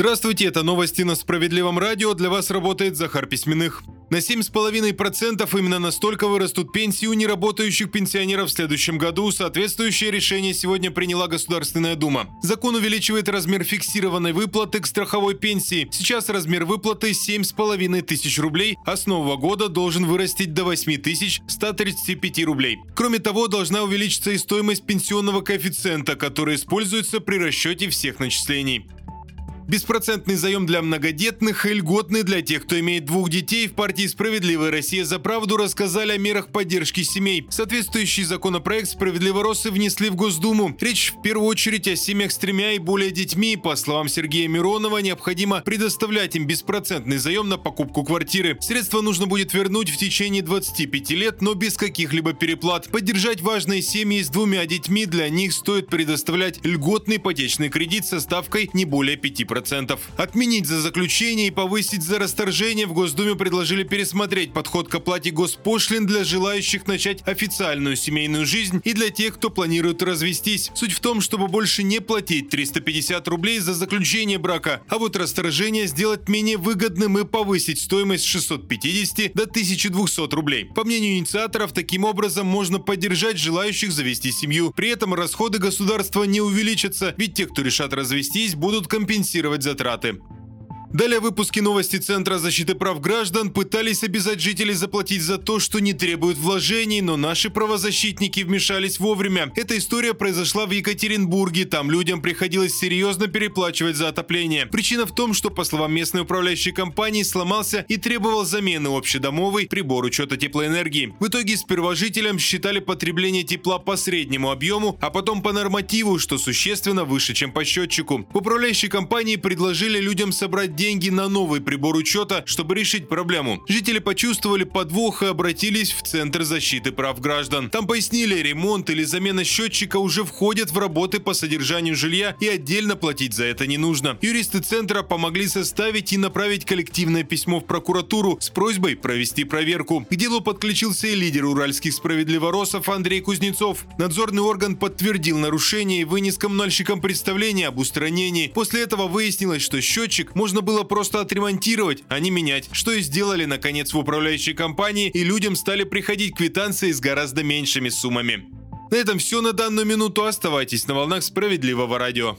Здравствуйте, это новости на Справедливом радио. Для вас работает Захар Письменных. На 7,5% именно настолько вырастут пенсии у неработающих пенсионеров в следующем году. Соответствующее решение сегодня приняла Государственная Дума. Закон увеличивает размер фиксированной выплаты к страховой пенсии. Сейчас размер выплаты 7,5 тысяч рублей, а с нового года должен вырастить до 8 тысяч 135 рублей. Кроме того, должна увеличиться и стоимость пенсионного коэффициента, который используется при расчете всех начислений. Беспроцентный заем для многодетных и льготный для тех, кто имеет двух детей, в партии «Справедливая Россия за правду» рассказали о мерах поддержки семей. Соответствующий законопроект «Справедливоросы» внесли в Госдуму. Речь в первую очередь о семьях с тремя и более детьми. По словам Сергея Миронова, необходимо предоставлять им беспроцентный заем на покупку квартиры. Средства нужно будет вернуть в течение 25 лет, но без каких-либо переплат. Поддержать важные семьи с двумя детьми для них стоит предоставлять льготный ипотечный кредит со ставкой не более 5%. 10%. Отменить за заключение и повысить за расторжение в Госдуме предложили пересмотреть подход к оплате госпошлин для желающих начать официальную семейную жизнь и для тех, кто планирует развестись. Суть в том, чтобы больше не платить 350 рублей за заключение брака, а вот расторжение сделать менее выгодным и повысить стоимость с 650 до 1200 рублей. По мнению инициаторов, таким образом можно поддержать желающих завести семью. При этом расходы государства не увеличатся, ведь те, кто решат развестись, будут компенсировать компенсировать затраты. Далее выпуски новости Центра защиты прав граждан пытались обязать жителей заплатить за то, что не требуют вложений, но наши правозащитники вмешались вовремя. Эта история произошла в Екатеринбурге. Там людям приходилось серьезно переплачивать за отопление. Причина в том, что, по словам местной управляющей компании, сломался и требовал замены общедомовый прибор учета теплоэнергии. В итоге сперва жителям считали потребление тепла по среднему объему, а потом по нормативу, что существенно выше, чем по счетчику. В управляющей компании предложили людям собрать деньги на новый прибор учета, чтобы решить проблему. Жители почувствовали подвох и обратились в Центр защиты прав граждан. Там пояснили, ремонт или замена счетчика уже входят в работы по содержанию жилья и отдельно платить за это не нужно. Юристы Центра помогли составить и направить коллективное письмо в прокуратуру с просьбой провести проверку. К делу подключился и лидер уральских справедливоросов Андрей Кузнецов. Надзорный орган подтвердил нарушение и вынес коммунальщикам представление об устранении. После этого выяснилось, что счетчик можно было было просто отремонтировать, а не менять, что и сделали наконец в управляющей компании, и людям стали приходить квитанции с гораздо меньшими суммами. На этом все на данную минуту. Оставайтесь на волнах справедливого радио.